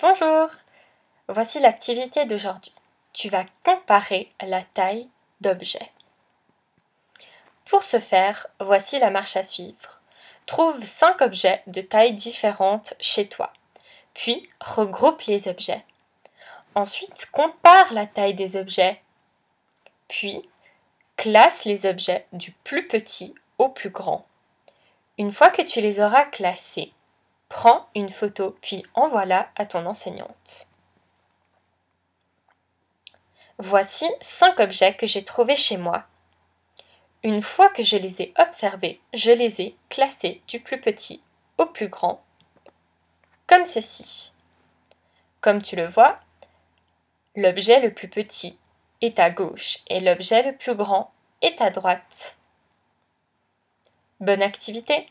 Bonjour Voici l'activité d'aujourd'hui. Tu vas comparer la taille d'objets. Pour ce faire, voici la marche à suivre. Trouve 5 objets de taille différente chez toi. Puis regroupe les objets. Ensuite, compare la taille des objets. Puis, classe les objets du plus petit au plus grand. Une fois que tu les auras classés, prends une photo puis envoie-la à ton enseignante. Voici 5 objets que j'ai trouvés chez moi. Une fois que je les ai observés, je les ai classés du plus petit au plus grand, comme ceci. Comme tu le vois, l'objet le plus petit est à gauche et l'objet le plus grand est à droite. Bonne activité